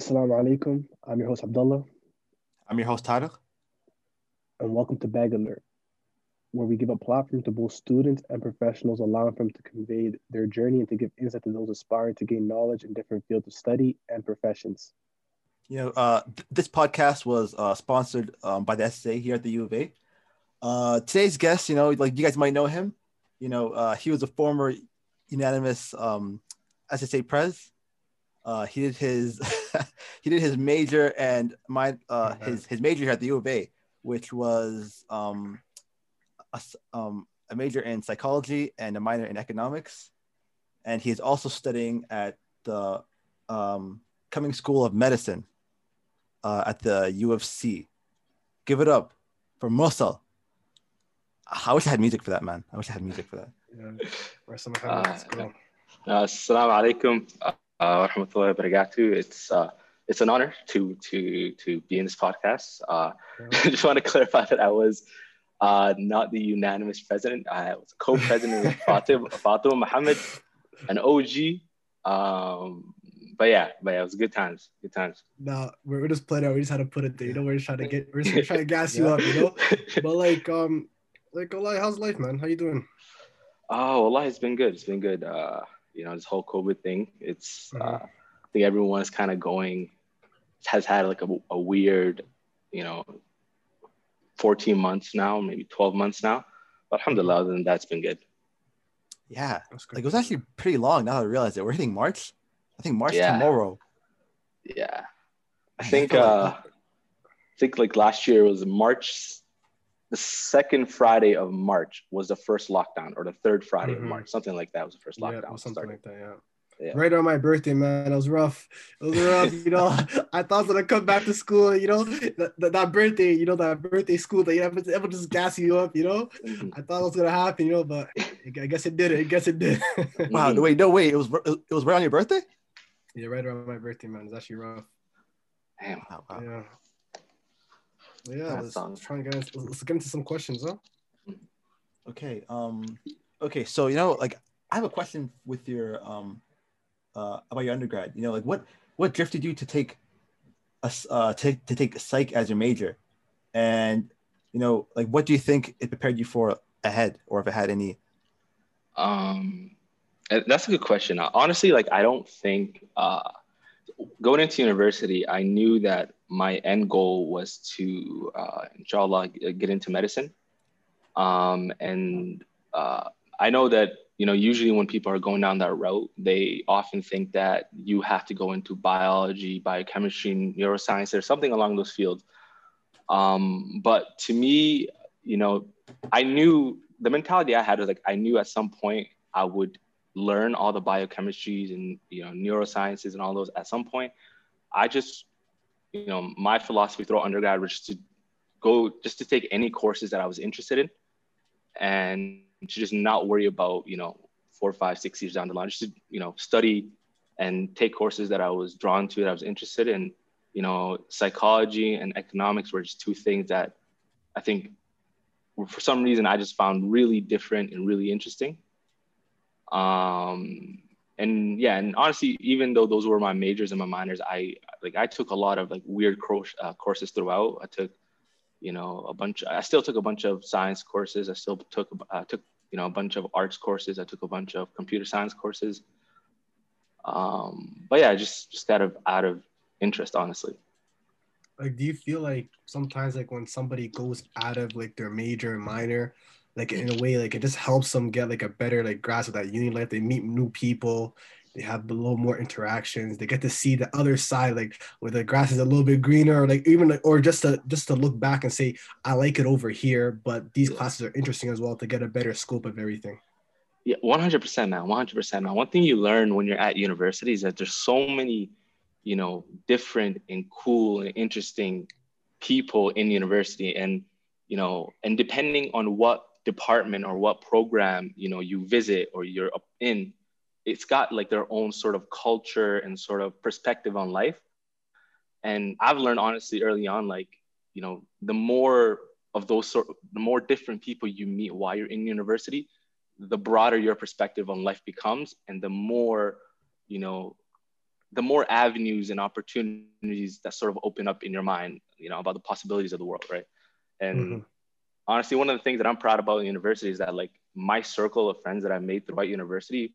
Assalamu alaikum. I'm your host Abdullah, I'm your host, Tariq. and welcome to Bag Alert, where we give a platform to both students and professionals, allowing them to convey their journey and to give insight to those aspiring to gain knowledge in different fields of study and professions. You know, uh, th- this podcast was uh, sponsored um, by the SSA here at the U of A. Uh, today's guest, you know, like you guys might know him. You know, uh, he was a former unanimous um, SSA Prez. Uh, he did his he did his major and my uh, his his major here at the U of A, which was um, a, s- um, a major in psychology and a minor in economics, and he is also studying at the um, Cummings School of Medicine uh, at the U of C. Give it up for Mosel. I wish I had music for that, man. I wish I had music for that. Yeah. Where's some Ah, Let's. Uh, Assalamu alaikum uh, rahmatullahi barakatuh. It's uh, it's an honor to to to be in this podcast. Uh, I just want to clarify that I was uh, not the unanimous president. I was co-president with Fatima, Fatima Muhammad, an OG. Um, but yeah, but yeah, it was good times. Good times. No, we're, we're just playing out. We just had to put it there. You know, we're just trying to get, we're just trying to gas you up. You know, but like, um, like, Allah, how's life, man? How you doing? Oh, Allah, it's been good. It's been good. Uh, you know, this whole COVID thing. It's uh, Mhm. I think everyone's kind of going has had like a, a weird, you know, 14 months now, maybe 12 months now. But alhamdulillah, then that, it's been good. Yeah, That's good. like it was actually pretty long. Now that I realize it, we're hitting March. I think March Yeah. tomorrow. Yeah. I think uh I think like last year was March the second Friday of March was the first lockdown or the third Friday Mhm. of March. Something like that was the first lockdown. it was something started. like that. Yeah. Yeah. Right on my birthday, man. It was rough. It was rough. You know, I thought that I was gonna come back to school. You know, that, that, that birthday. You know, that birthday school that you have ever just gas you up. You know, Mhm. I thought it was gonna happen. You know, but I guess it did. I guess it did. Wow, no, wait, no, wait. It was it was right on your birthday. yeah, right around my birthday, man. It's actually rough. Damn. Wow, wow. Yeah. Well, yeah, That let's, sounds- let's try and get into, let's get into some questions, huh? Okay. Um. Okay. So you know, like, I have a question with your um, uh, about your undergrad. You know, like, what what drifted you to take a s- uh take to take psych as your major, and you know, like, what do you think it prepared you for ahead, or if it had any? Um, uh, that's a good question. Uh, Honestly, like I don't think uh, going into university, I knew that my end goal was to, uh, inshallah, get into medicine. Um, and uh, I know that you know usually when people are going down that route, they often think that you have to go into biology, biochemistry, neuroscience, or something along those fields. Um, but to me, you know, I knew the mentality I had was like I knew at some point I would learn all the biochemistries and you know neurosciences and all those at some point. I just you know my philosophy throughout undergrad was just to go just to take any courses that I was interested in and to just not worry about you know four, five, six years down the line, just to you know study and take courses that I was drawn to that I was interested in. You know, psychology and economics were just two things that I think for some reason I just found really different and really interesting. Um, and yeah, and honestly, even though those were my majors and my minors, I like I took a lot of like weird uh, courses throughout. I took, you know, a bunch. I still took a bunch of science courses. I still took uh, took you know a bunch of arts courses. I took a bunch of computer science courses. Um, but yeah, just just out of out of interest, honestly. Like, do you feel like sometimes, like, when somebody goes out of like their major and minor, like in a way, like it just helps them get like a better like grasp of that uni life. They meet new people, they have a little more interactions. They get to see the other side, like where the grass is a little bit greener, or like even like, or just to just to look back and say, I like it over here, but these classes are interesting as well to get a better scope of everything. Yeah, one hundred percent, man. One hundred percent, man. One thing you learn when you're at university is that there's so many, you know, different and cool and interesting people in university, and you know, and depending on what department or what program you know you visit or you're in, it's got like their own sort of culture and sort of perspective on life. And I've learned honestly early on, like you know, the more of those sort, the more different people you meet while you're in university, the broader your perspective on life becomes and the more you know the more avenues and opportunities that sort of open up in your mind, you know, about the possibilities of the world, right? And mm-hmm. Honestly, one of the things that I'm proud about in university is that like my circle of friends that I made throughout university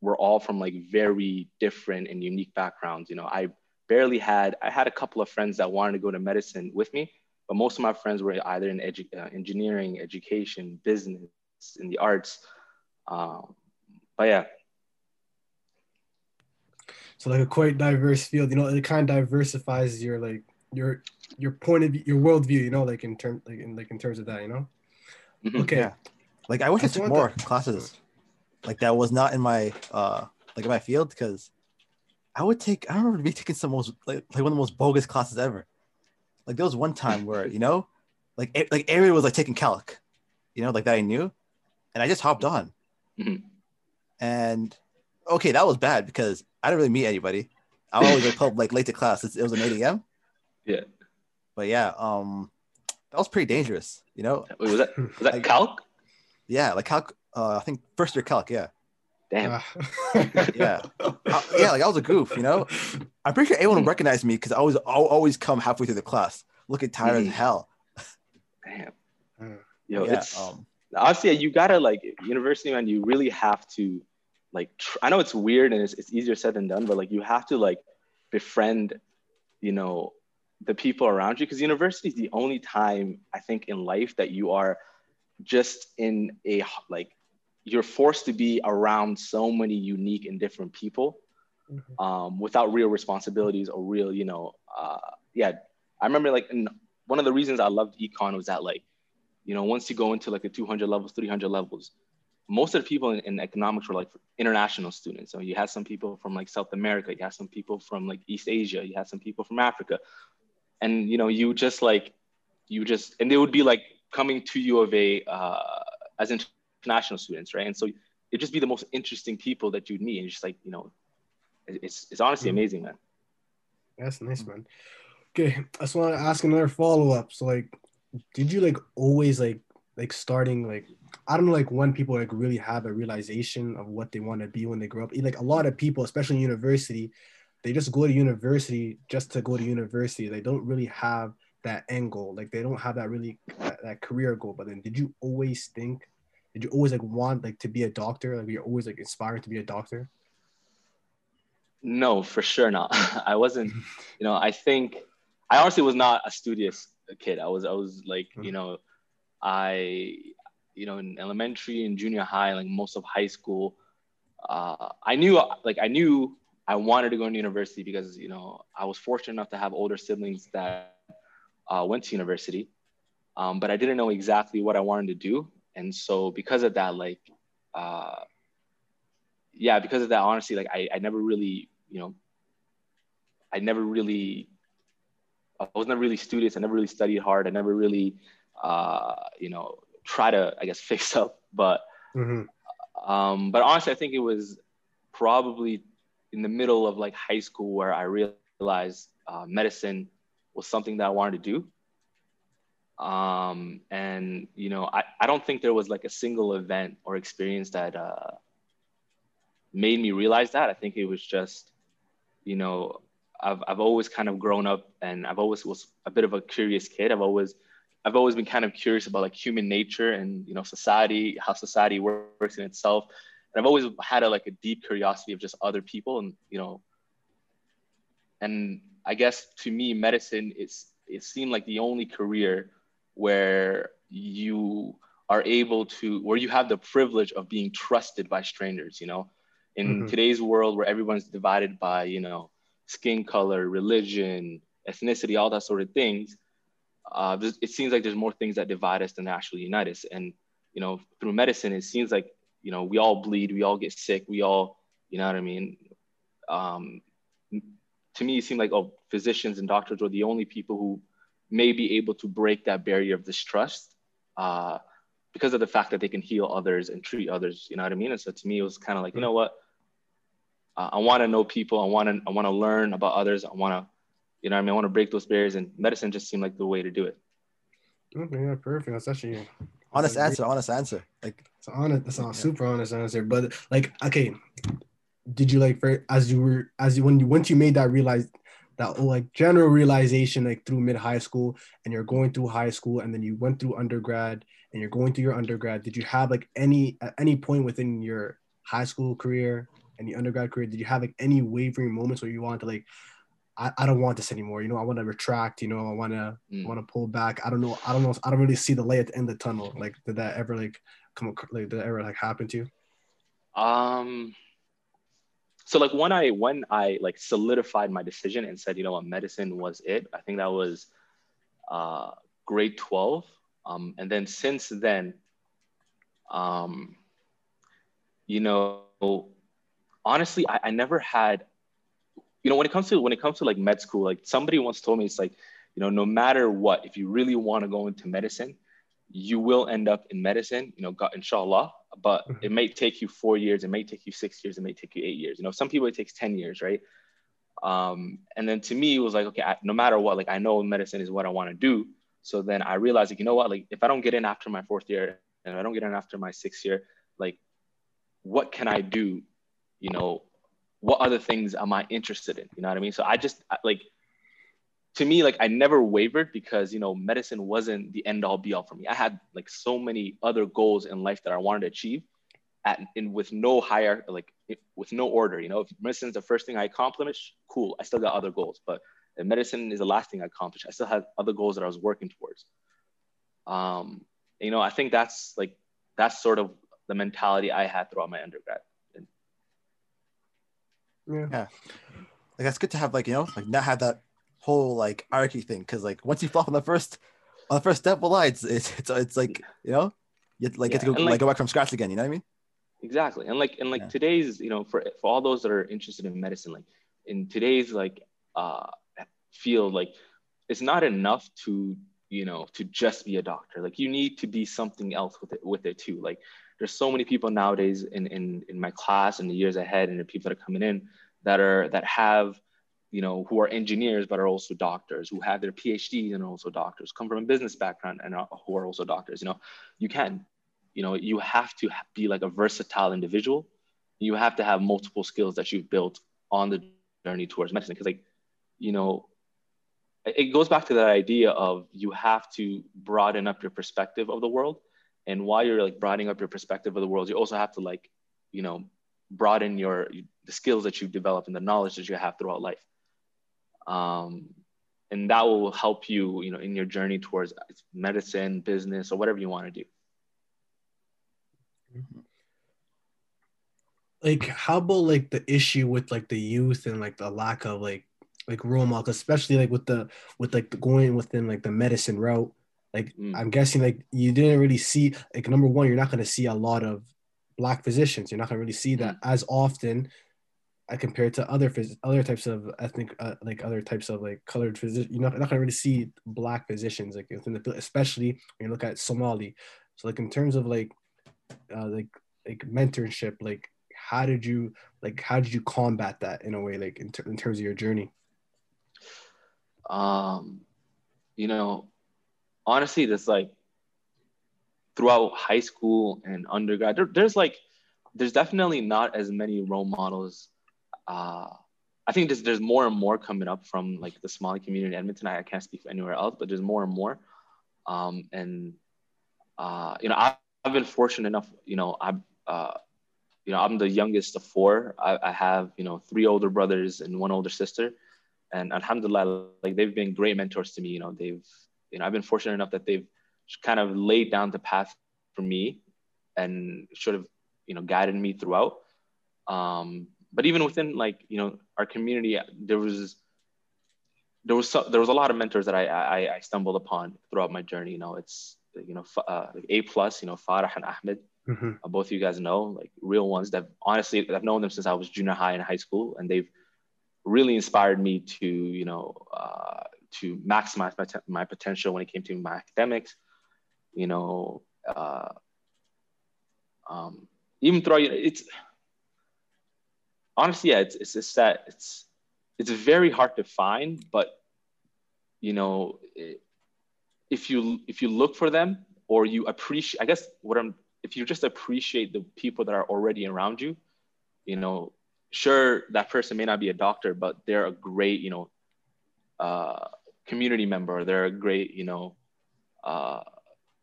were all from like very different and unique backgrounds. You know, I barely had I had a couple of friends that wanted to go to medicine with me, but most of my friends were either in edu- uh, engineering, education, business, in the arts. Um, but yeah. So like a quite diverse field, you know, it kind of diversifies your like your your point of view, your worldview, you know, like in terms like in like in terms of that, you know. Mm-hmm. Okay. Yeah. Like I wish I, I took more that. classes like that was not in my uh like in my field because I would take I remember me taking some most like, like one of the most bogus classes ever. Like there was one time where you know, like like Ariel was like taking calc, you know, like that I knew, and I just hopped on, mm-hmm. and okay, that was bad because I didn't really meet anybody. I always like pull like late to class. It was an eight a.m. Yeah, but yeah, um, that was pretty dangerous. You know, Wait, was that was that like, calc? Yeah, like calc. Uh, I think first year calc. Yeah. Damn. Uh, yeah. Uh, yeah, like I was a goof, you know. I'm pretty sure anyone would recognize me because I was I'll always come halfway through the class, looking tired as hell. Damn. Yo, yeah, it's um, honestly you gotta like university man. You really have to like. Tr- I know it's weird and it's, it's easier said than done, but like you have to like befriend, you know, the people around you because university is the only time I think in life that you are just in a like you're forced to be around so many unique and different people mm-hmm. um, without real responsibilities or real, you know, uh, yeah. I remember like one of the reasons I loved econ was that like, you know, once you go into like the 200 levels, 300 levels, most of the people in, in, economics were like international students. So you had some people from like South America, you had some people from like East Asia, you had some people from Africa. And, you know, you just like, you just, and they would be like coming to U of A uh, as international students, right? And so it'd just be the most interesting people that you'd meet. And just like, you know, it's, it's honestly mm-hmm. amazing, man. That's nice, man. Okay. I just want to ask another follow up. So like, did you like always like, like starting like, I don't know, like when people like really have a realization of what they want to be when they grow up. Like a lot of people, especially in university, they just go to university just to go to university. They don't really have that end goal. Like they don't have that really that, that career goal. But then, did you always think did you always like want like to be a doctor? Like you're always like inspired to be a doctor? No, for sure not. I wasn't, you know, I think I honestly was not a studious kid. I was I was like, mm-hmm. you know, I you know, in elementary and junior high, like most of high school, uh, I knew like I knew I wanted to go to university because you know I was fortunate enough to have older siblings that uh, went to university, um, but I didn't know exactly what I wanted to do. And so because of that like uh yeah because of that honestly like i, I never really you know i never really i was never really studious. I never really studied hard. I never really uh you know try to i guess fix up. But mm-hmm. um but honestly i think it was probably in the middle of like high school where i realized uh, medicine was something that i wanted to do. Um, and you know I, I don't think there was like a single event or experience that uh, made me realize that. I think it was just you know I've, I've always kind of grown up and i've always was a bit of a curious kid. I've always i've always been kind of curious about like human nature and you know society how society works in itself and i've always had a like a deep curiosity of just other people and you know and i guess to me medicine is it seemed like the only career where you are able to where you have the privilege of being trusted by strangers you know in mm-hmm. today's world where everyone's divided by you know skin color religion ethnicity all that sort of things uh, it seems like there's more things that divide us than actually unite us and you know through medicine it seems like you know we all bleed we all get sick we all you know what i mean um, to me it seemed like oh physicians and doctors were the only people who may be able to break that barrier of distrust uh, because of the fact that they can heal others and treat others. You know what I mean? And so to me, it was kind of like, you know what? Uh, I want to know people. I want to. I want to learn about others. I want to, you know, I mean, I want to break those barriers, and medicine just seemed like the way to do it. Okay, yeah, perfect. That's actually honest answer. Honest answer. Like it's honest. It's a yeah. super honest answer. But like, okay, did you like for as you were as you when you once you made that realize that like general realization like through mid high school and you're going through high school and then you went through undergrad and you're going through your undergrad did you have like any at any point within your high school career and the undergrad career did you have like any wavering moments where you want to like I, I don't want this anymore you know i want to retract you know i want to mm. want to pull back i don't know i don't know i don't really see the light at the end of the tunnel like did that ever like come like that ever like happened to you um so like when I when I like solidified my decision and said, you know what, medicine was it. I think that was uh, grade 12. Um, and then since then, um, you know, honestly, I, I never had, you know, when it comes to when it comes to like med school, like somebody once told me, it's like, you know, no matter what, if you really want to go into medicine, you will end up in medicine, you know, God, inshallah, but mm-hmm. it may take you four years, it may take you six years, it may take you eight years. You know, some people it takes 10 years, right? Um, and then to me, it was like, okay, I, no matter what, like I know medicine is what I want to do. So then I realized, like, you know what, like if I don't get in after my fourth year and I don't get in after my sixth year, like, what can I do? You know, what other things am I interested in? You know what I mean? So I just like to me, like I never wavered because you know medicine wasn't the end all be all for me. I had like so many other goals in life that I wanted to achieve, at in with no higher like with no order. You know, if medicine is the first thing I accomplish, cool. I still got other goals, but if medicine is the last thing I accomplished, I still had other goals that I was working towards. Um, you know, I think that's like that's sort of the mentality I had throughout my undergrad. Yeah. yeah. Like that's good to have like, you know, like not have that whole like archy thing because like once you flop on the first on the first step, well, it's it's it's, it's like you know you like yeah. get to go, like, like, go back from scratch again. You know what I mean? Exactly, and like and like yeah. today's you know for for all those that are interested in medicine, like in today's like uh field, like it's not enough to you know to just be a doctor. Like you need to be something else with it with it too. Like there's so many people nowadays in in in my class and the years ahead and the people that are coming in that are that have you know, who are engineers but are also doctors, who have their PhDs and are also doctors, come from a business background and are, who are also doctors. You know, you can, you know, you have to be like a versatile individual. You have to have multiple skills that you've built on the journey towards medicine. Because, like, you know, it goes back to that idea of you have to broaden up your perspective of the world. And while you're like broadening up your perspective of the world, you also have to like, you know, broaden your the skills that you've developed and the knowledge that you have throughout life um, and that will help you you know in your journey towards medicine business or whatever you want to do like how about like the issue with like the youth and like the lack of like like role models especially like with the with like the going within like the medicine route like mm. i'm guessing like you didn't really see like number one you're not going to see a lot of black physicians you're not going to really see that mm. as often I compare to other phys- other types of ethnic uh, like other types of like colored physicians you're not, not gonna really see black physicians like within the especially when you look at Somali. So like in terms of like uh, like like mentorship like how did you like how did you combat that in a way like in, ter- in terms of your journey? Um you know honestly this like throughout high school and undergrad there, there's like there's definitely not as many role models uh, I think there's, there's more and more coming up from like the Somali community in Edmonton. I, I can't speak for anywhere else, but there's more and more. Um, and uh, you know, I, have been fortunate enough. You know, I, uh, you know, I'm the youngest of four. I, I, have you know three older brothers and one older sister, and Alhamdulillah, like they've been great mentors to me. You know, they've you know I've been fortunate enough that they've kind of laid down the path for me, and sort of you know guided me throughout. Um, but even within like you know our community there was there was so, there was a lot of mentors that I, I, I stumbled upon throughout my journey you know it's you know uh, like a plus you know farah and ahmed mm-hmm. uh, both of you guys know like real ones that honestly i've known them since i was junior high and high school and they've really inspired me to you know uh, to maximize my, my potential when it came to my academics you know uh, um, even throughout you know, it's honestly, yeah, it's it's just that it's it's very hard to find, but you know, if you if you look for them or you appreciate, I guess what I'm if you just appreciate the people that are already around you, you know, sure that person may not be a doctor, but they're a great, you know, uh, community member. They're a great, you know, uh,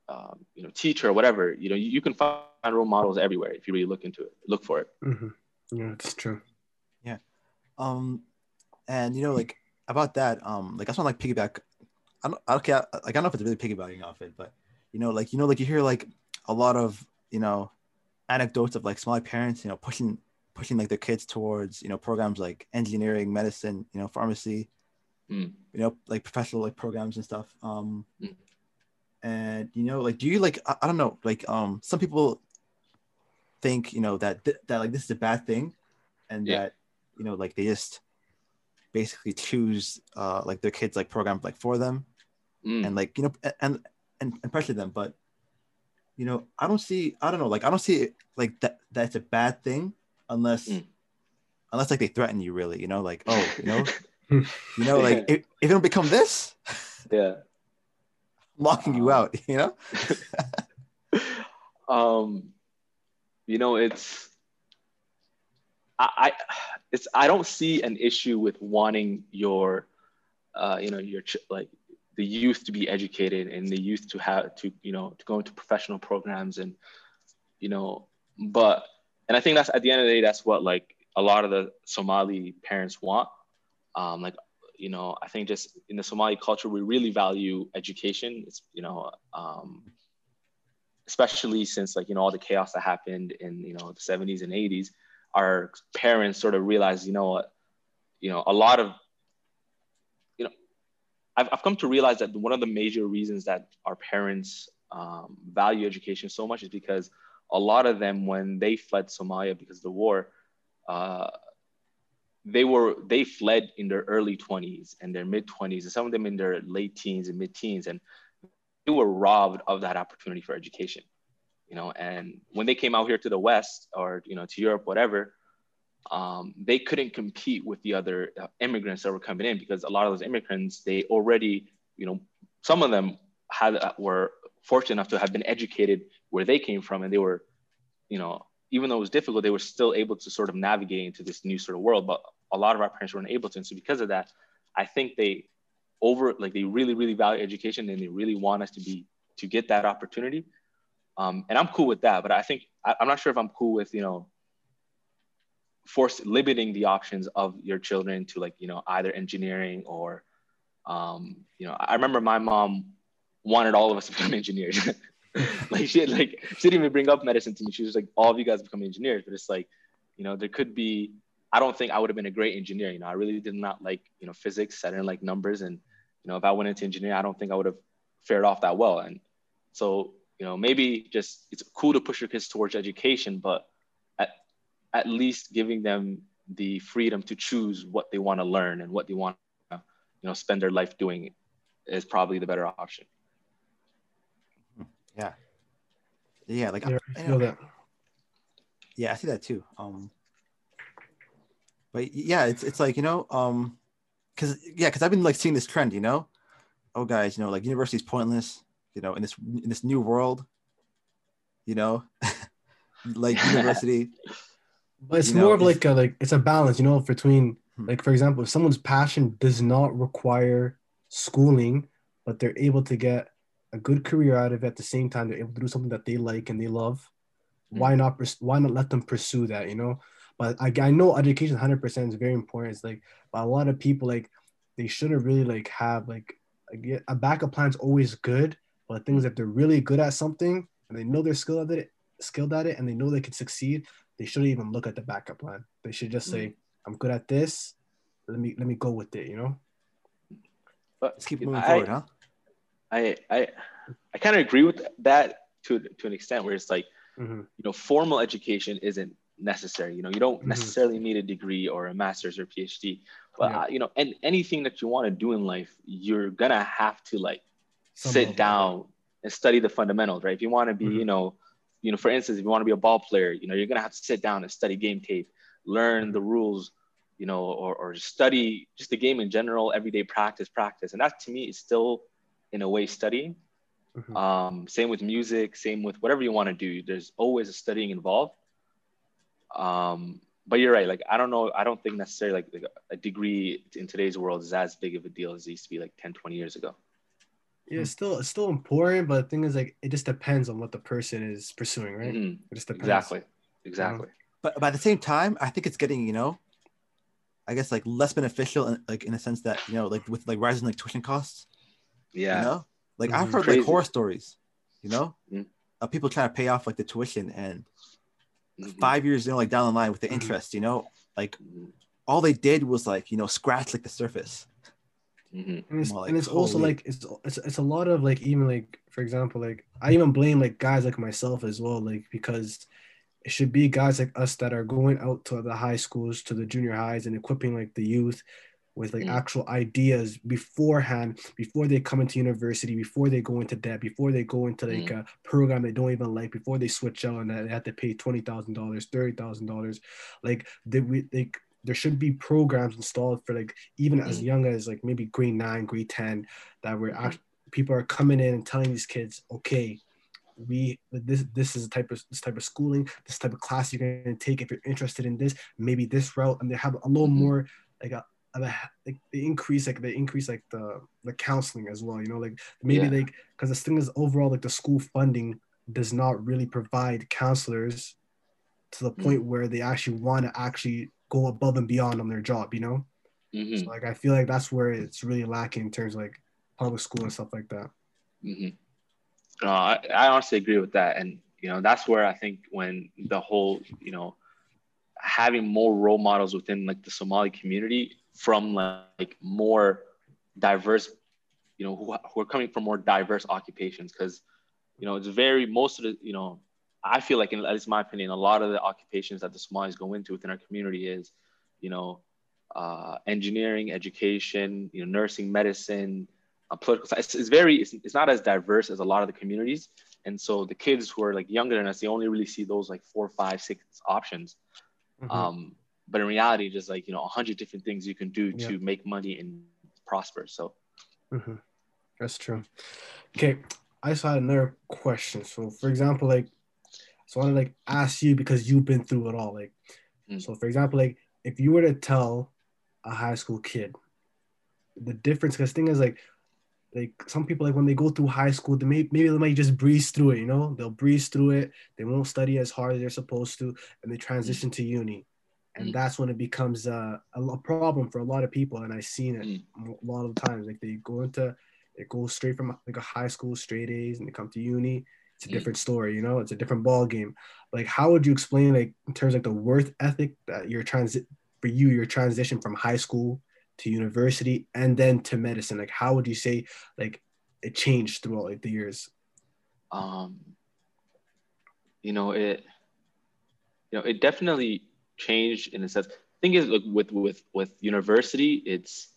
um, you know, teacher whatever. You know, you, you, can find role models everywhere if you really look into it, look for it. Mm-hmm. Yeah, it's true. Yeah. Um, and you know, like about that, um, like I just want to like piggyback. I don't, okay, I, like I don't know if it's really piggybacking off it, but you know, like you know, like you hear like a lot of you know anecdotes of like Somali parents, you know, pushing pushing like their kids towards you know programs like engineering, medicine, you know, pharmacy, mm. you know, like professional like programs and stuff. Um, mm. and you know, like, do you like I, I, don't know, like um, some people think you know that th- that like this is a bad thing, and yeah. that you know like they just basically choose uh like their kids like program like for them, mm. and like you know and and, and pressure them, but you know, I don't see, I don't know, like I don't see it like that that's a bad thing unless mm. unless like they threaten you really, you know, like, oh, you know, you know, like if, if it don't become this, yeah, locking um, you out, you know? um, you know, it's I, I it's I don't see an issue with wanting your uh, you know, your like the youth to be educated and the youth to have to you know to go into professional programs and you know but and i think that's at the end of the day that's what like a lot of the somali parents want. Um like you know i think just in the somali culture we really value education. It's you know um especially since like you know all the chaos that happened in you know the 70s and 80s our parents sort of realized you know what you know a lot of you know I've, I've come to realize that one of the major reasons that our parents um, value education so much is because a lot of them, when they fled Somalia because of the war, uh, they were they fled in their early 20s and their mid 20s, and some of them in their late teens and mid teens, and they were robbed of that opportunity for education. You know, and when they came out here to the West or you know to Europe, whatever, um, they couldn't compete with the other uh, immigrants that were coming in because a lot of those immigrants they already you know some of them had uh, were fortunate enough to have been educated where they came from and they were you know even though it was difficult they were still able to sort of navigate into this new sort of world but a lot of our parents weren't able to and so because of that i think they over like they really really value education and they really want us to be to get that opportunity. Um, and i'm cool with that but i think I, i'm not sure if i'm cool with you know force limiting the options of your children to like you know either engineering or um, you know i remember my mom wanted all of us to become engineers. Like she had, like she didn't even bring up medicine to me. She was like all of you guys become engineers. But it's like you know there could be i don't think i would have been a great engineer. You know i really did not like you know physics. I didn't like numbers. And you know if i went into engineering i don't think i would have fared off that well. And so you know maybe just it's cool to push your kids towards education but at at least giving them the freedom to choose what they want to learn and what they want to you know spend their life doing is probably the better option. Yeah. Yeah like yeah, I, I that. yeah i see that too. Um but yeah it's it's like you know um because yeah because i've been like seeing this trend you know oh guys you know like university is pointless you know in this in this new world you know like university but it's more know, of like a like it's a balance, you know, between hmm. like for example, if someone's passion does not require schooling, but they're able to get a good career out of it at the same time, they're able to do something that they like and they love. Hmm. Why not? Why not let them pursue that? You know. But I, I know education 100% is very important. It's like, but a lot of people like they shouldn't really like have like a backup plan is always good. But things if they're really good at something and they know they're skilled at it, skilled at it, and they know they can succeed, they shouldn't even look at the backup plan. They should just say, mm. "I'm good at this. Let me let me go with it." You know. But let's keep moving I, forward, huh? I I I kind of agree with that to to an extent where it's like, mm-hmm. you know, formal education isn't necessary. You know, you don't mm-hmm. necessarily need a degree or a master's or PhD, but yeah. uh, you know, and anything that you want to do in life, you're gonna have to like Some sit down and study the fundamentals, right? If you want to be, mm-hmm. you know, you know, for instance, if you want to be a ball player, you know, you're gonna have to sit down and study game tape, learn the rules, you know, or, or study just the game in general, everyday practice, practice. And that to me is still in a way studying. Mm-hmm. Um, same with music, same with whatever you want to do. There's always a studying involved. Um, but you're right. Like I don't know. I don't think necessarily like, like a degree in today's world is as big of a deal as it used to be like 10, 20 years ago. Yeah, it's still it's still important, but the thing is like it just depends on what the person is pursuing, right? Mhm. It just depends. Exactly. Exactly. but, but at the same time, I think it's getting, you know, I guess like less beneficial, in, like in a sense that you know, like with like rising like tuition costs. Yeah. You know, like I've Mhm. heard Crazy. like horror stories. You know, Mhm. of people trying to pay off like the tuition and Mhm. five years, you know, like down the line with the Mhm. interest. You know, like Mhm. all they did was like you know scratch like the surface. Mhm. and it's, like and it's also like it's, it's it's a lot of like even like for example like i even blame like guys like myself as well like because it should be guys like us that are going out to the high schools to the junior highs and equipping like the youth with like Mm. actual ideas beforehand before they come into university before they go into debt before they go into like a program they don't even like before they switch out and they have to pay $20000 $30000 like they we like there should be programs installed for like even as Mm. young as like maybe grade nine, grade ten, that where Mhm. act- people are coming in and telling these kids, okay, we this this is a type of this type of schooling, this type of class you're going to take if you're interested in this, maybe this route, and they have a little Mhm. more like a like they increase like they increase like the the counseling as well, you know, like maybe Yeah. like because the thing is overall like the school funding does not really provide counselors to the Mm. point where they actually want to actually go above and beyond on their job, you know? Mhm. So like I feel like that's where it's really lacking in terms of like public school and stuff like that. hmm No, I, I honestly agree with that, and you know that's where I think when the whole you know having more role models within like the Somali community from like more diverse, you know, who, who are coming from more diverse occupations, because you know it's very most of the you know I feel like in at least my opinion, a lot of the occupations that the Somalis go into within our community is, you know, uh, engineering, education, you know, nursing, medicine, uh, political science. It's, it's very, it's, it's not as diverse as a lot of the communities. And so the kids who are like younger than us, they only really see those like four, five, six options. Mhm. Um, but in reality, just like, you know, a hundred different things you can do Yeah. to make money and prosper. So, Mhm. That's true. Okay, I just had another question. So, for example, like, so I want to like ask you because you've been through it all. Like, Mm. so for example, like, if you were to tell a high school kid the difference, because thing is like, like some people like when they go through high school, they may maybe they might just breeze through it. You know, they'll breeze through it. They won't study as hard as they're supposed to, and they transition to uni. And Mm. that's when it becomes a, a problem for a lot of people. And I've seen it Mm. a lot of times. Like they go into it goes straight from like a high school straight A's and they come to uni. It's a Mm. different story, you know. It's a different ball game. Like, how would you explain, like, in terms of like the worth ethic that your transit for you, your transition from high school to university and then to medicine? Like, how would you say like it changed throughout like the years? um, you know, it, you know, it definitely changed in a sense. Thing is, like with with with university, it's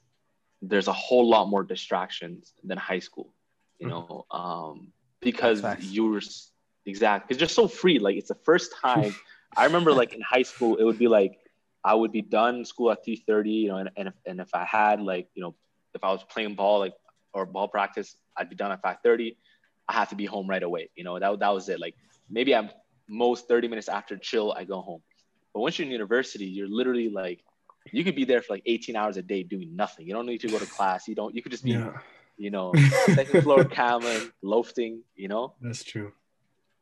there's a whole lot more distractions than high school. You Mhm. know, um, because you're s- exact because you're so free. Like it's the first time. I remember, like in high school, it would be like I would be done school at three thirty. You know, and and if, and if I had like you know if I was playing ball like or ball practice, I'd be done at five thirty. I have to be home right away. You know, that, that was it. Like maybe I'm most 30 minutes after chill, I go home. But once you're in university, you're literally like, you could be there for like 18 hours a day doing nothing. You don't need to go to class. You don't, you could just be, Yeah, you know, second floor camming, loafing, you know? that's true.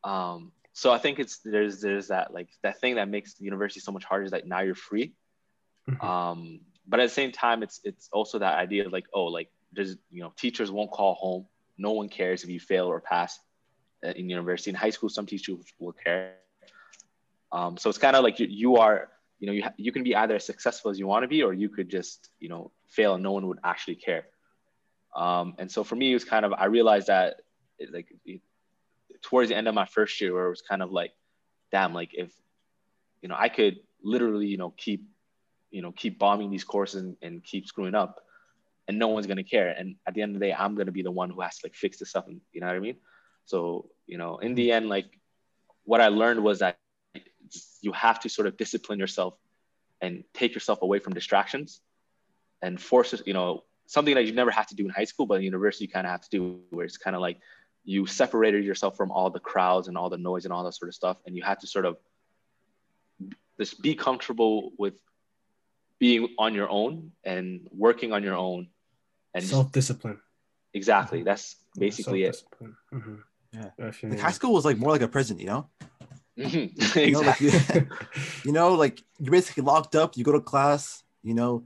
Um, so I think it's, there's, there's that, like that thing that makes the university so much harder is that now you're free. Mhm. Um, but at the same time, it's, it's also that idea of like, oh, like there's, you know, teachers won't call home. No one cares if you fail or pass uh, in university. In high school, some teachers will care. Um, so it's kind of like you, you are, you know, you, ha- you can be either as successful as you want to be, or you could just, you know, fail and no one would actually care. Um, and so for me, it was kind of, I realized that it, like it, towards the end of my first year where it was kind of like, damn, like if, you know, I could literally, you know, keep, you know, keep bombing these courses and, and keep screwing up and no one's going to care. And at the end of the day, I'm going to be the one who has to like fix this up. And you know what I mean? So, you know, in the end, like what I learned was that you have to sort of discipline yourself and take yourself away from distractions and force it, you know, something that you never have to do in high school, but in university you kind of have to do where it's kind of like you separated yourself from all the crowds and all the noise and all that sort of stuff. And you have to sort of just be comfortable with being on your own and working on your own and Self discipline. exactly that's basically it Mm-hmm. Yeah. Yeah. Like high school was like more like a prison, you know. Mhm. You know, like exactly. you know, like you're basically locked up. You go to class. You know,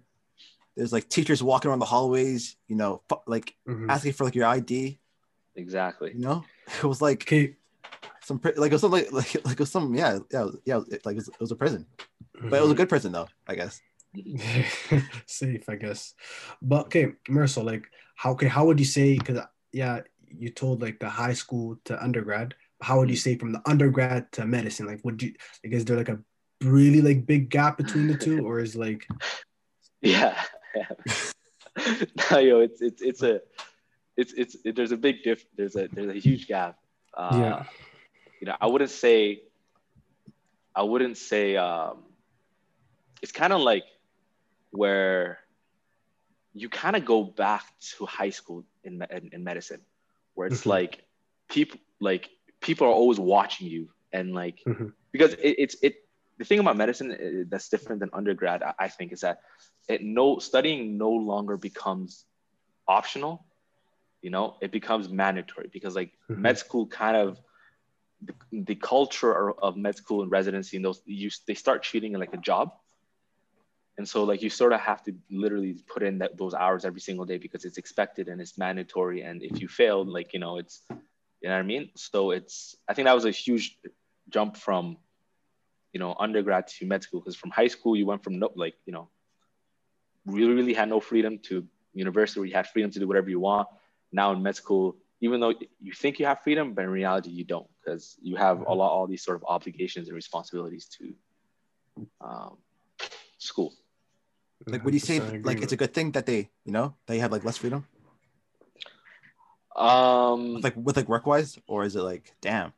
there's like teachers walking around the hallways. You know, fu- like Mhm. asking for like your ID. exactly You know, it was like Okay. some pri- like it was some like like, like it was some yeah yeah yeah it, like it was, it was a prison, but it was a good prison though I guess. safe, I guess. But okay, Mercer, like how okay, how would you say? Because yeah, you told like the high school to undergrad. How would you say from the undergrad to medicine? Like, would you like is there like a really like big gap between the two, or is like yeah, no, yo, it's it's it's a it's it's it, there's a big diff there's a there's a huge gap uh Yeah. you know i wouldn't say i wouldn't say um it's kind of like where you kind of go back to high school in, in, in medicine where it's Mhm. like people like people are always watching you and like Mhm. because it, it's it the thing about medicine uh, that's different than undergrad I, I think is that it no studying no longer becomes optional you know it becomes mandatory because like Mhm. med school kind of the, the culture of med school and residency and those you they start treating it like a job and so like you sort of have to literally put in that those hours every single day because it's expected and it's mandatory and if you fail like you know it's you know what i mean? So it's i think that was a huge jump from you know undergrad to med school because from high school you went from no like you know really really had no freedom to university where you had freedom to do whatever you want. Now in med school even though you think you have freedom but in reality you don't because you have a lot all these sort of obligations and responsibilities to um, school. Like, would you say like it's a good thing that they you know they have like less freedom um with, like with like work wise, or is it like damn?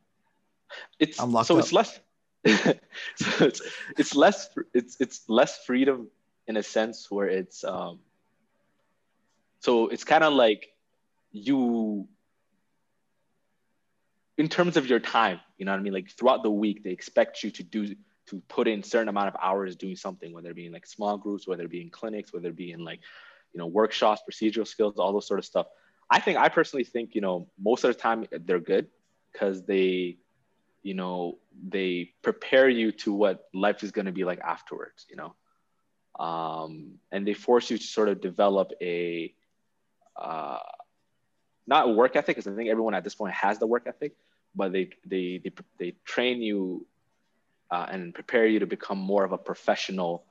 it's I'm locked so up. it's less so it's it's less it's it's less freedom in a sense where it's um so it's kind of like you in terms of your time you know what i mean like throughout the week they expect you to do to put in certain amount of hours doing something whether it be in like small groups whether it be in clinics whether it be in like you know workshops procedural skills all those sort of stuff i think i personally think you know most of the time they're good because they you know they prepare you to what life is going to be like afterwards you know um, and they force you to sort of develop a uh, not work ethic because i think everyone at this point has the work ethic but they they they, they train you uh, and prepare you to become more of a professional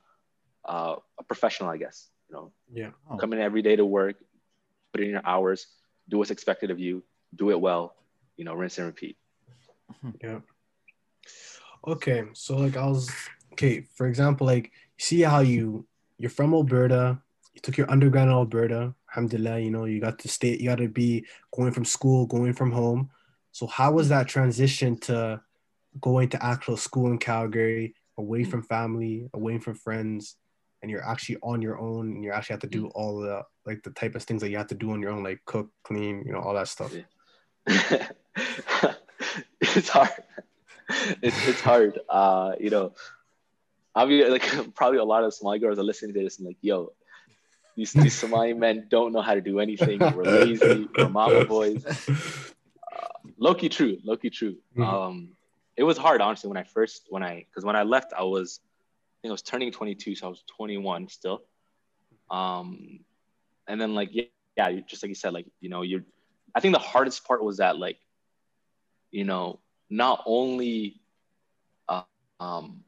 uh, a professional i guess you know Yeah. Oh. come in every day to work put in your hours do what's expected of you do it well you know rinse and repeat Yeah. Okay, so like I was okay. For example, like see how you you're from Alberta. You took your undergrad in Alberta. Alhamdulillah, you know you got to stay. You got to be going from school, going from home. So how was that transition to going to actual school in Calgary, away mm-hmm. from family, away from friends, and you're actually on your own, and you actually have to do all the like the type of things that you have to do on your own, like cook, clean, you know, all that stuff. Yeah. it's hard. It's, it's hard. Uh, you know, I mean, like probably a lot of Somali girls are listening to this and like, yo, these, these Somali men don't know how to do anything. We're lazy. We're mama boys. Low-key true. Low-key true. Mhm. Um, it was hard, honestly, when I first, when I, because when I left, I was, think I was turning 22, so I was 21 still. Um, and then like, yeah, yeah, just like you said, like, you know, you're, I think the hardest part was that like, you know, not only, uh, um,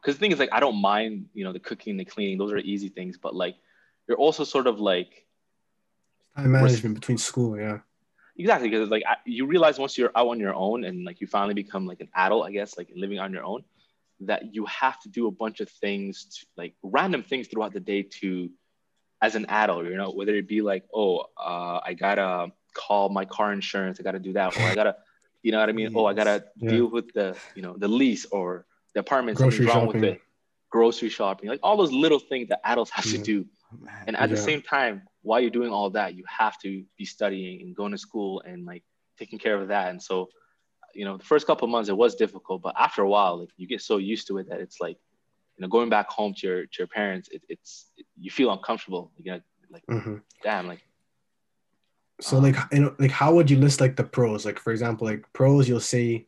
because the thing is like I don't mind, you know, the cooking, the cleaning, those are easy things, but like you're also sort of like Time management between school, yeah. exactly because like I, you realize once you're out on your own and like you finally become like an adult, I guess, like living on your own, that you have to do a bunch of things, to, like random things throughout the day to, as an adult, you know, whether it be like, oh, uh, I gotta call my car insurance, I gotta do that, or I gotta, you know what I mean? Oh, I gotta Yeah. deal with the, you know, the lease or the apartment, Grocery wrong with shopping. it, grocery shopping, like all those little things that adults have to do. And at the same time, while you're doing all that, you have to be studying and going to school and like taking care of that. And so, you know, the first couple of months it was difficult, but after a while, like you get so used to it that it's like you know, going back home to your to your parents, it, it's it, you feel uncomfortable. You know, like hmm damn, like So Um, like you know like how would you list like the pros? Like for example, like pros you'll say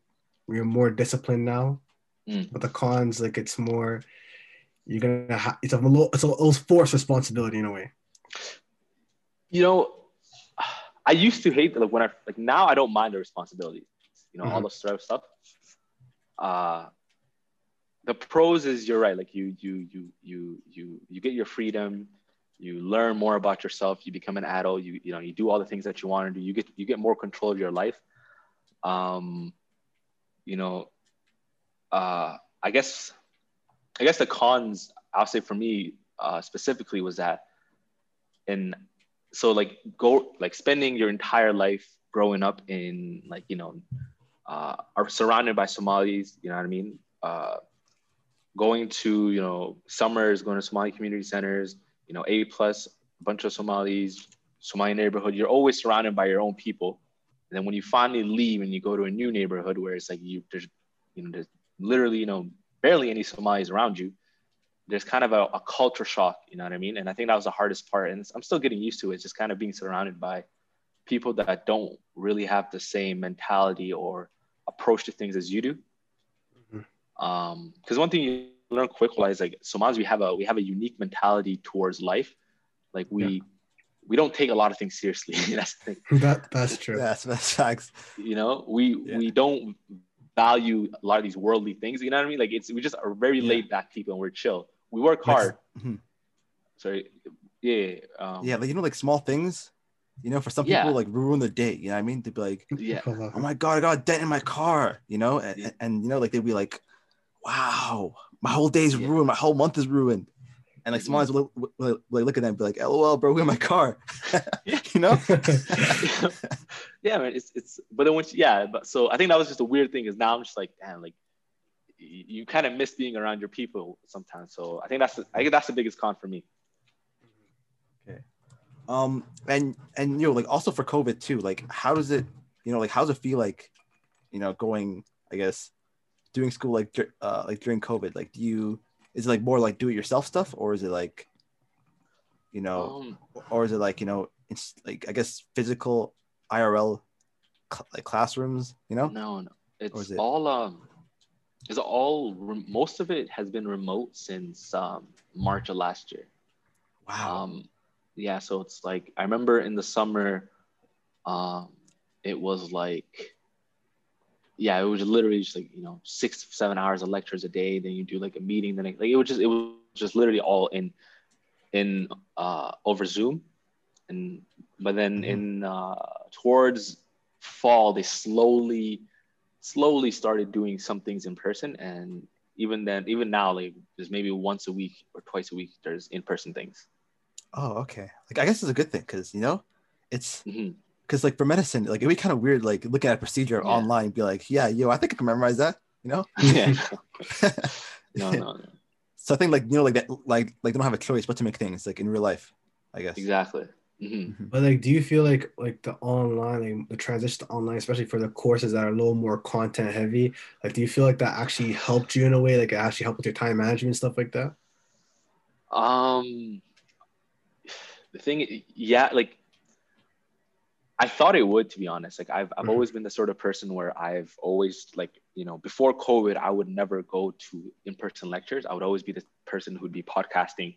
you're more disciplined now, Mm. but the cons like it's more you're gonna ha- it's a little it's a little forced responsibility in a way. you know, I used to hate like when I like now I don't mind the responsibility. You know, all Mhm. the stress stuff. Uh the pros is you're right. Like you you you you you you get your freedom. You learn more about yourself. You become an adult. You you know you do all the things that you want to do. You get you get more control of your life. Um, you know, uh, I guess I guess the cons I'll say for me uh, specifically was that and so like go like spending your entire life growing up in like you know uh, are surrounded by Somalis. You know what I mean? Uh, going to you know summers, going to Somali community centers. You know, A plus, a bunch of Somalis, Somali neighborhood. You're always surrounded by your own people. And then when you finally leave and you go to a new neighborhood where it's like you there's you know there's literally you know barely any Somalis around you. There's kind of a, a culture shock, you know what I mean? And I think that was the hardest part. And I'm still getting used to it, just kind of being surrounded by people that don't really have the same mentality or approach to things as you do. Mhm. Um, because one thing you learn quickly is like Somalis, we have a we have a unique mentality towards life. Like we we don't take a lot of things seriously. that's the thing. That that's true. That's that's facts. You know, we Yeah. we don't value a lot of these worldly things. You know what I mean? Like it's we just are very Yeah. laid back people and we're chill. We work Like- hard. Mhm. Sorry. Yeah. Um, Yeah, like you know, like small things. You know, for some Yeah. people, like ruin the day. You know what I mean? They'd be like, Yeah. "Oh my god, I got a dent in my car." You know, and, Yeah. and you know, like they'd be like, "Wow, my whole day's Yeah. ruined. My whole month is ruined." And like. Somalians will, will, will, will look at them and be like, "LOL, bro, in my car." You know? yeah, man. It's it's but then once yeah, but so I think that was just a weird thing is now I'm just like, damn, like you, you kind of miss being around your people sometimes. So I think that's the, I think that's the biggest con for me. Um, and and you know, like also for COVID too. Like, how does it, you know, like how does it feel like, you know, going, I guess, doing school like uh like during COVID? Like, do you is it like more like do it yourself stuff, or is it like, you know, Um, or is it like you know, it's like I guess physical IRL cl- like classrooms, you know? no, no. It's it- all um it's all rem- most of it has been remote since um March of last year. Wow. Um, yeah, so it's like I remember in the summer, um, it was like, yeah, it was literally just like you know six seven hours of lectures a day. Then you do like a meeting. Then it, like it was just it was just literally all in in uh, over Zoom, and but then Mhm. in uh, towards fall they slowly slowly started doing some things in person and even then even now like there's maybe once a week or twice a week there's in-person things oh, okay. Like I guess it's a good thing because you know, it's because like for medicine, like it'd be kind of weird, like looking at a procedure Yeah. online, be like, yeah, yo, I think I can memorize that, you know? yeah no no no So I think like you know like that like like they don't have a choice but to make things like in real life, I guess. exactly Mhm. Mhm. But like, do you feel like like the online, like the transition to online, especially for the courses that are a little more content heavy, like do you feel like that actually helped you in a way, like it actually helped with your time management and stuff like that? um the thing yeah like i thought it would to be honest. Like i've, I've Mhm. always been the sort of person where i've always like you know before covid i would never go to in-person lectures. I would always be the person who'd be podcasting.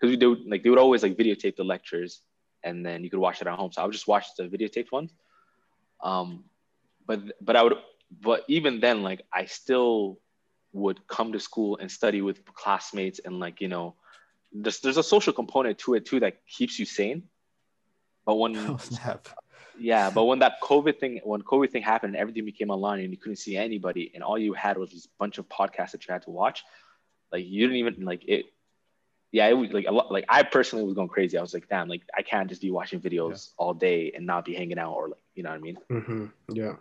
Because they would like they would always like videotape the lectures and then you could watch it at home. So i would just watch the videotaped ones. Um but but i would but even then like i still would come to school and study with classmates and like you know there's, there's a social component to it too that keeps you sane but when Oh snap! yeah but when that covid thing when covid thing happened and everything became online and you couldn't see anybody and all you had was this bunch of podcasts that you had to watch like you didn't even like it yeah it was like a lot like i personally was going crazy i was like damn like i can't just be watching videos all day and not be hanging out or like you know what i mean Mm-hmm. Yeah.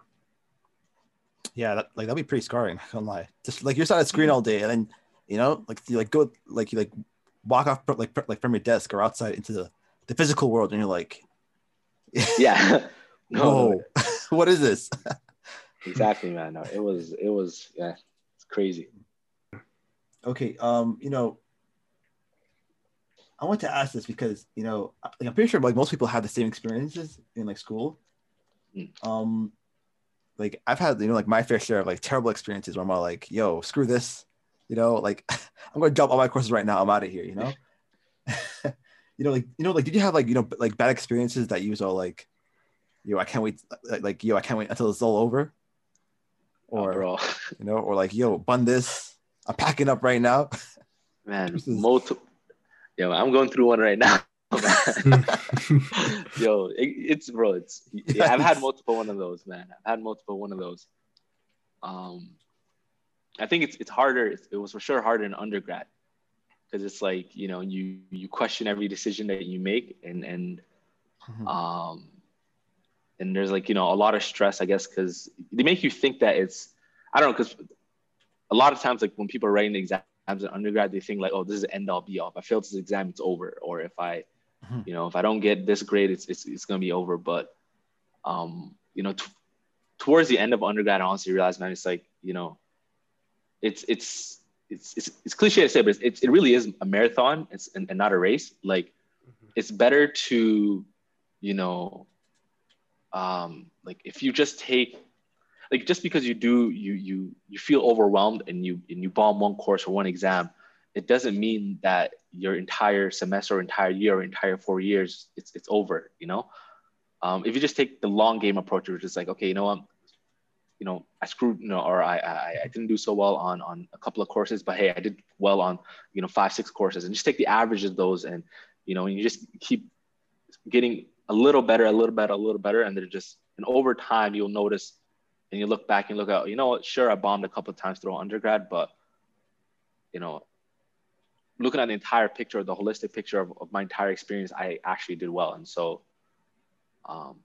Yeah, that, like that'd be pretty scarring. I can't lie. Just like you're sat at a screen all day, and then you know, like you like go like you like walk off like like from your desk or outside into the the physical world, and you're like, yeah no, what is this? exactly man no, it was it was yeah it's crazy Okay. Um, you know, I want to ask this because you know, like, I'm pretty sure like most people have the same experiences in like school. Mm. Um, like I've had you know like my fair share of like terrible experiences where I'm all like, yo, screw this, you know, like I'm gonna drop all my courses right now. I'm out of here, you know. you know, like you know, like did you have like you know like bad experiences that you was all like, yo, I can't wait, like, like yo, I can't wait until it's all over, Oh, or bro, you know, or like yo, bun this, I'm packing up right now. man, is- multiple. Yo, I'm going through one right now. Yo, it, it's bro. It's yeah, I've had multiple one of those, man. I've had multiple one of those. Um, I think it's it's harder. It was for sure harder in undergrad because it's like you know you you question every decision that you make and and Mhm. um and there's like you know a lot of stress i guess because they make you think that it's i don't know because a lot of times like when people are writing exams in undergrad they think like oh this is the end all be all if i fail this exam it's over or if i Mhm. you know if i don't get this grade it's it's, it's going to be over but um you know t- towards the end of undergrad i honestly realized man it's like you know it's it's it's it's, it's cliche to say but it's, it really is a marathon it's and, and not a race. Like it's better to you know um like if you just take like just because you do you you you feel overwhelmed and you and you bomb one course or one exam it doesn't mean that your entire semester or entire year or entire four years it's it's over you know? Um, if you just take the long game approach which is like okay you know what you know i screwed you know or I, I i didn't do so well on on a couple of courses but hey i did well on you know five six courses. And just take the average of those and you know and you just keep getting a little better a little better a little better. And they're just and over time you'll notice and you look back and look out you know what? Sure i bombed a couple of times through undergrad but you know looking at the entire picture the holistic picture of, of my entire experience i actually did well. And so um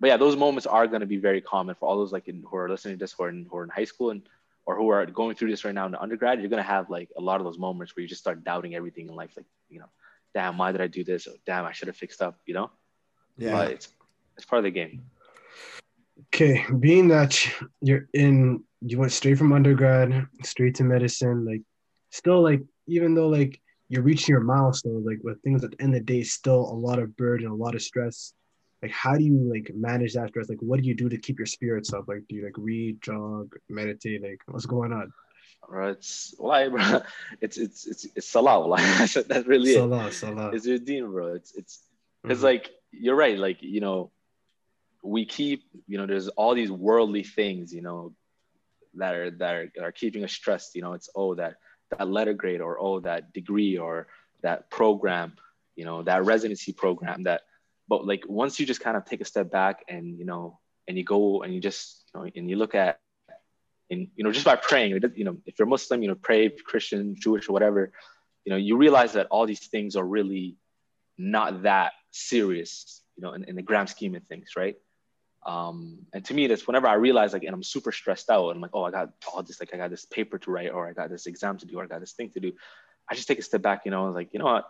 but yeah those moments are going to be very common for all those like in, who are listening to this who are in, who are in high school and or who are going through this right now in the undergrad you're going to have like a lot of those moments where you just start doubting everything in life like you know damn why did i do this or damn i should have fixed up you know Yeah. but it's it's part of the game Okay, being that you're in, you went straight from undergrad straight to medicine. Like, still, like, even though like you're reaching your milestone, like with things at the end of the day, still a lot of burden, a lot of stress. Like, how do you like manage that stress? Like, what do you do to keep your spirits up? Like, do you like read, jog, meditate? Like, what's going on? Bro, it's why bro it's it's it's it's salah like that really is Salah, salah. it's your deen bro it's it's it's Mhm. like you're right like you know we keep you know there's all these worldly things you know that are that are, are keeping us stressed you know it's oh that that letter grade or oh that degree or that program you know that residency program that but like once you just kind of take a step back and you know and you go and you just you know and you look at and you know just by praying you know if you're muslim you know pray christian jewish or whatever you know you realize that all these things are really not that serious you know in, in the grand scheme of things right? Um, and to me that's whenever i realize like and i'm super stressed out and i'm like oh i got all this like i got this paper to write or i got this exam to do or i got this thing to do. I just take a step back you know like you know what?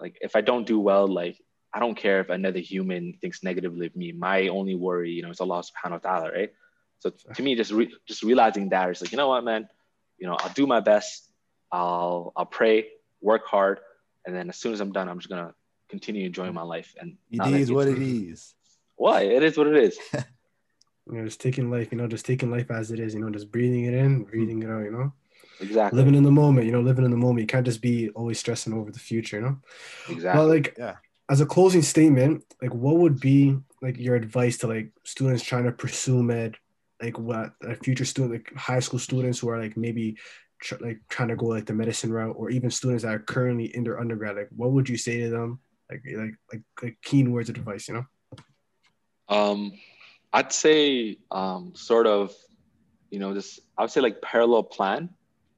Like if i don't do well like i don't care if another human thinks negatively of me. My only worry you know is allah subhanahu wa ta'ala right? So to me just re- just realizing that is like you know what man? You know i'll do my best. I'll i'll pray work hard and then as soon as i'm done i'm just gonna continue enjoying my life and It not is what get it to- is. why? It is what it is. You know, just taking life, you know, just taking life as it is, you know, just breathing it in, hmm. breathing it out, you know, exactly. Living in the moment, you know, living in the moment. You can't just be always stressing over the future, you know. exactly. Well, like Yeah. As a closing statement, like what would be like your advice to like students trying to pursue med, like what a future student, like high school students who are like maybe tr- like trying to go like the medicine route, or even students that are currently in their undergrad, like what would you say to them? Like like like, like keen words of advice, you know? Um, I'd say um, sort of, you know, this I would say like parallel plan,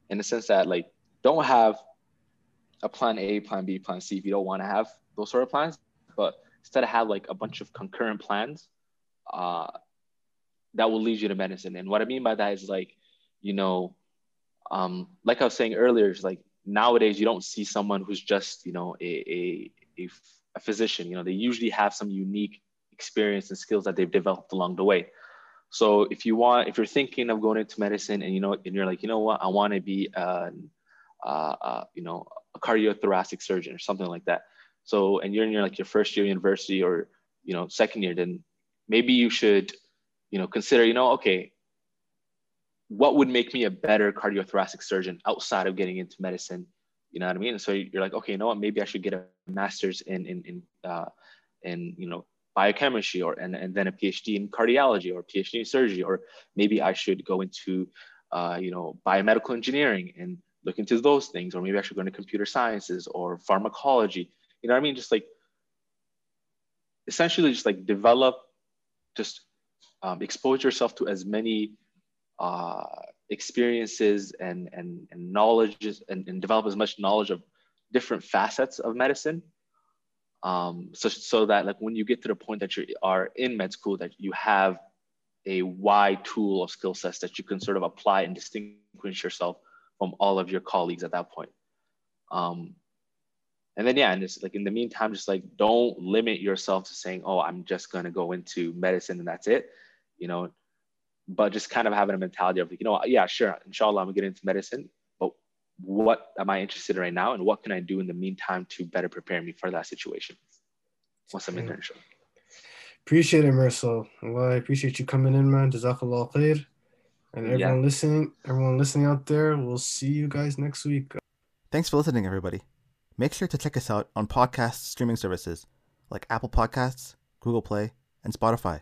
in the sense that like don't have a plan A, plan B, plan C if you don't want to have those sort of plans, but instead of have like a bunch of concurrent plans uh, that will lead you to medicine. And what I mean by that is like, you know, um, like I was saying earlier, is like nowadays you don't see someone who's just you know a, a, a, a physician. You know, they usually have some unique experience and skills that they've developed along the way. So if you want, if you're thinking of going into medicine and you know, and you're like, you know what, I want to be a, uh, uh, you know, a cardiothoracic surgeon or something like that. So, and you're in your like your first year university or you know second year, then maybe you should, you know, consider, you know, okay, what would make me a better cardiothoracic surgeon outside of getting into medicine? You know what I mean? And so you're like, okay, you know what? Maybe I should get a master's in in in uh, in you know biochemistry or and, and then a PhD in cardiology or PhD in surgery, or maybe I should go into uh, you know biomedical engineering and look into those things, or maybe I should go into computer sciences or pharmacology. You know what I mean? Just like essentially just like develop, just um, expose yourself to as many uh, experiences and, and, and knowledge and, and develop as much knowledge of different facets of medicine um, so, so that like when you get to the point that you are in med school that you have a wide tool of skill sets that you can sort of apply and distinguish yourself from all of your colleagues at that point um, and then yeah and just like in the meantime just like don't limit yourself to saying oh i'm just going to go into medicine and that's it you know but just kind of having a mentality of like, you know yeah sure inshallah i'm going to get into medicine but what am I interested in right now and what can I do in the meantime to better prepare me for that situation once I'm in there. Appreciate it, Mersal. Well, I appreciate you coming in, man. Jazakallah khair. And everyone yeah. listening, everyone listening out there, we'll see you guys next week. Thanks for listening, everybody. Make sure to check us out on podcast streaming services like Apple Podcasts, Google Play, and Spotify.